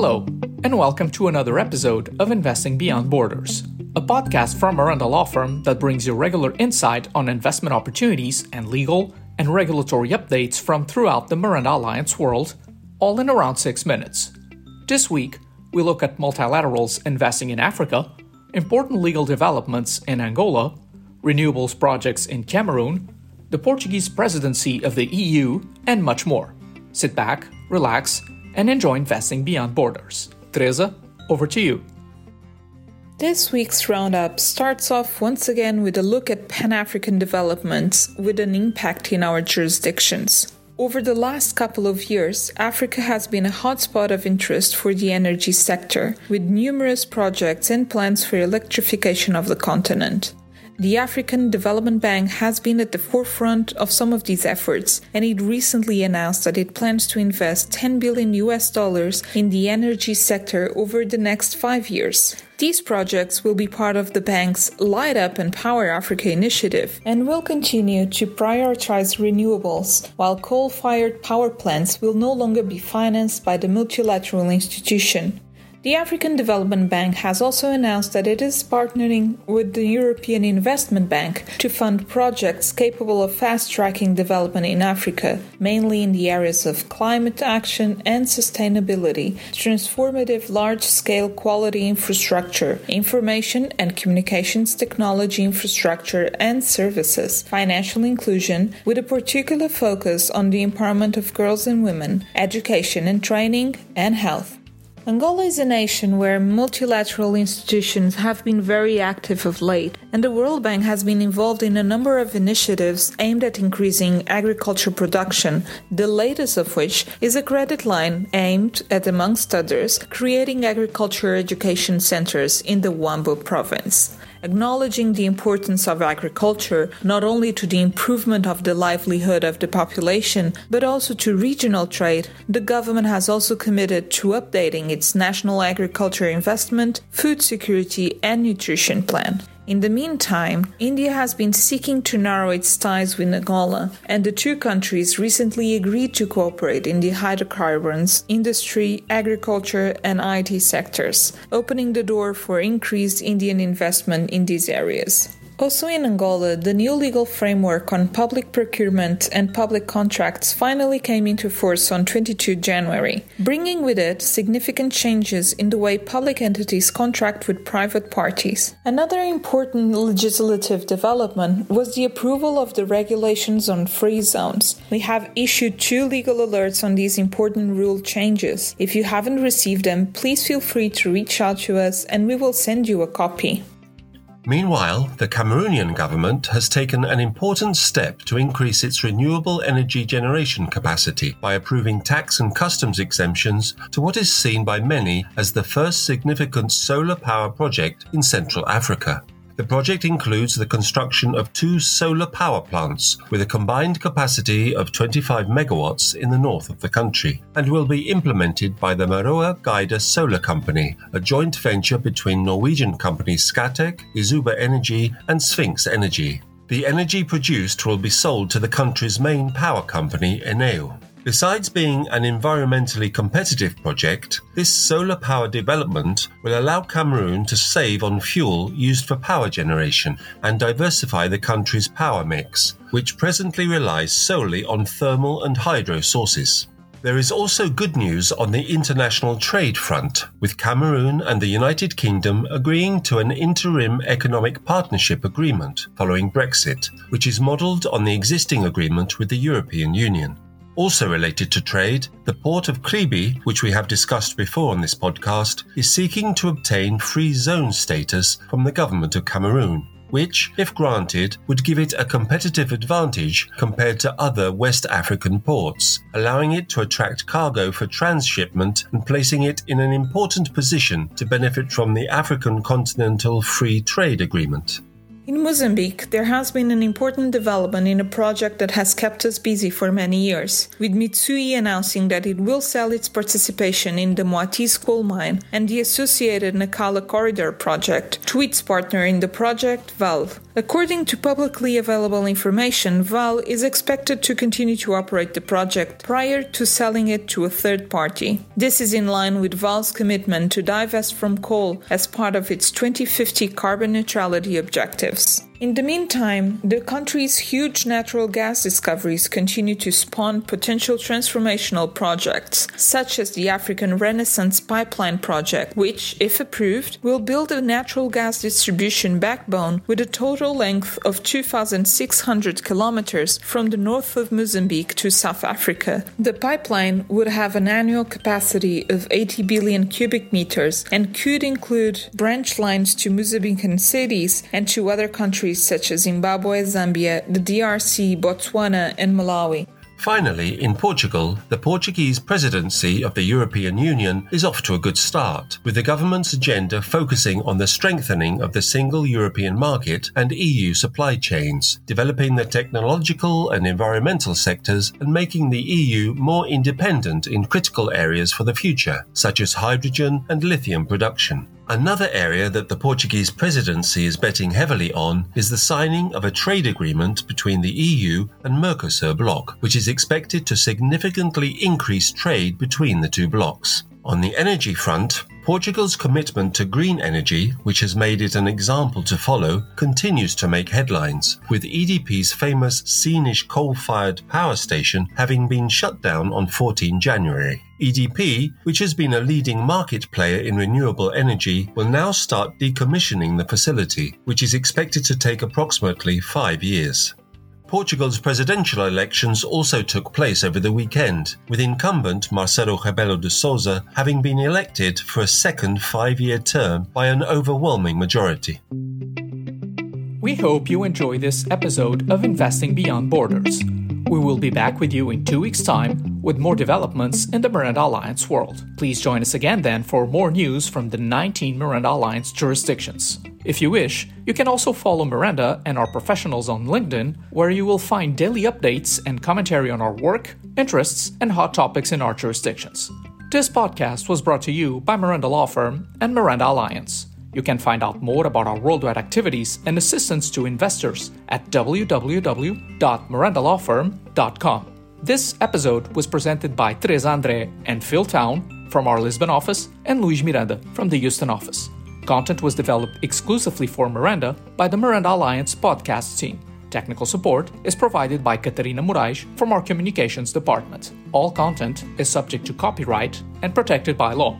Hello, and welcome to another episode of Investing Beyond Borders, a podcast from Miranda Law Firm that brings you regular insight on investment opportunities and legal and regulatory updates from throughout the Miranda Alliance world, all in around six minutes. This week, we look at multilaterals investing in Africa, important legal developments in Angola, renewables projects in Cameroon, the Portuguese presidency of the EU, and much more. Sit back, relax, and enjoy investing beyond borders. Teresa, over to you. This week's roundup starts off once again with a look at Pan African developments with an impact in our jurisdictions. Over the last couple of years, Africa has been a hotspot of interest for the energy sector, with numerous projects and plans for electrification of the continent. The African Development Bank has been at the forefront of some of these efforts, and it recently announced that it plans to invest 10 billion US dollars in the energy sector over the next five years. These projects will be part of the bank's Light Up and Power Africa initiative and will continue to prioritize renewables, while coal fired power plants will no longer be financed by the multilateral institution. The African Development Bank has also announced that it is partnering with the European Investment Bank to fund projects capable of fast tracking development in Africa, mainly in the areas of climate action and sustainability, transformative large scale quality infrastructure, information and communications technology infrastructure and services, financial inclusion, with a particular focus on the empowerment of girls and women, education and training, and health. Angola is a nation where multilateral institutions have been very active of late, and the World Bank has been involved in a number of initiatives aimed at increasing agriculture production, the latest of which is a credit line aimed at, amongst others, creating agriculture education centers in the Huambo province acknowledging the importance of agriculture not only to the improvement of the livelihood of the population, but also to regional trade, the government has also committed to updating its national agriculture investment, food security, and nutrition plan. In the meantime, India has been seeking to narrow its ties with Angola, and the two countries recently agreed to cooperate in the hydrocarbons, industry, agriculture, and IT sectors, opening the door for increased Indian investment in these areas. Also in Angola, the new legal framework on public procurement and public contracts finally came into force on 22 January, bringing with it significant changes in the way public entities contract with private parties. Another important legislative development was the approval of the regulations on free zones. We have issued two legal alerts on these important rule changes. If you haven't received them, please feel free to reach out to us and we will send you a copy. Meanwhile, the Cameroonian government has taken an important step to increase its renewable energy generation capacity by approving tax and customs exemptions to what is seen by many as the first significant solar power project in Central Africa. The project includes the construction of two solar power plants with a combined capacity of 25 megawatts in the north of the country and will be implemented by the Maroa Gaida Solar Company, a joint venture between Norwegian companies Scatec, Izuba Energy, and Sphinx Energy. The energy produced will be sold to the country's main power company, Eneo. Besides being an environmentally competitive project, this solar power development will allow Cameroon to save on fuel used for power generation and diversify the country's power mix, which presently relies solely on thermal and hydro sources. There is also good news on the international trade front, with Cameroon and the United Kingdom agreeing to an interim economic partnership agreement following Brexit, which is modelled on the existing agreement with the European Union. Also related to trade, the port of Kribi, which we have discussed before on this podcast, is seeking to obtain free zone status from the government of Cameroon, which, if granted, would give it a competitive advantage compared to other West African ports, allowing it to attract cargo for transshipment and placing it in an important position to benefit from the African Continental Free Trade Agreement. In Mozambique, there has been an important development in a project that has kept us busy for many years, with Mitsui announcing that it will sell its participation in the Moatize coal mine and the associated Nacala Corridor project to its partner in the project, Vale, According to publicly available information, Vale is expected to continue to operate the project prior to selling it to a third party. This is in line with Vale's commitment to divest from coal as part of its 2050 carbon neutrality objectives. In the meantime, the country's huge natural gas discoveries continue to spawn potential transformational projects, such as the African Renaissance Pipeline project, which, if approved, will build a natural gas distribution backbone with a total length of 2,600 kilometers from the north of Mozambique to South Africa. The pipeline would have an annual capacity of 80 billion cubic meters and could include branch lines to Mozambican cities and to other countries countries such as Zimbabwe, Zambia, the DRC, Botswana, and Malawi. Finally, in Portugal, the Portuguese presidency of the European Union is off to a good start, with the government's agenda focusing on the strengthening of the single European market and EU supply chains, developing the technological and environmental sectors, and making the EU more independent in critical areas for the future, such as hydrogen and lithium production. Another area that the Portuguese presidency is betting heavily on is the signing of a trade agreement between the EU and Mercosur bloc, which is expected to significantly increase trade between the two blocs. On the energy front, Portugal's commitment to green energy, which has made it an example to follow, continues to make headlines, with EDP's famous Sines coal fired power station having been shut down on 14 January. EDP, which has been a leading market player in renewable energy, will now start decommissioning the facility, which is expected to take approximately five years. Portugal's presidential elections also took place over the weekend, with incumbent Marcelo Rebelo de Sousa having been elected for a second five year term by an overwhelming majority. We hope you enjoy this episode of Investing Beyond Borders. We will be back with you in two weeks' time with more developments in the Miranda Alliance world. Please join us again then for more news from the 19 Miranda Alliance jurisdictions. If you wish, you can also follow Miranda and our professionals on LinkedIn, where you will find daily updates and commentary on our work, interests, and hot topics in our jurisdictions. This podcast was brought to you by Miranda Law Firm and Miranda Alliance. You can find out more about our worldwide activities and assistance to investors at www.mirandalawfirm.com. This episode was presented by Teresa André and Phil Town from our Lisbon office and Luis Miranda from the Houston office. Content was developed exclusively for Miranda by the Miranda Alliance podcast team. Technical support is provided by Catarina Moraes from our communications department. All content is subject to copyright and protected by law.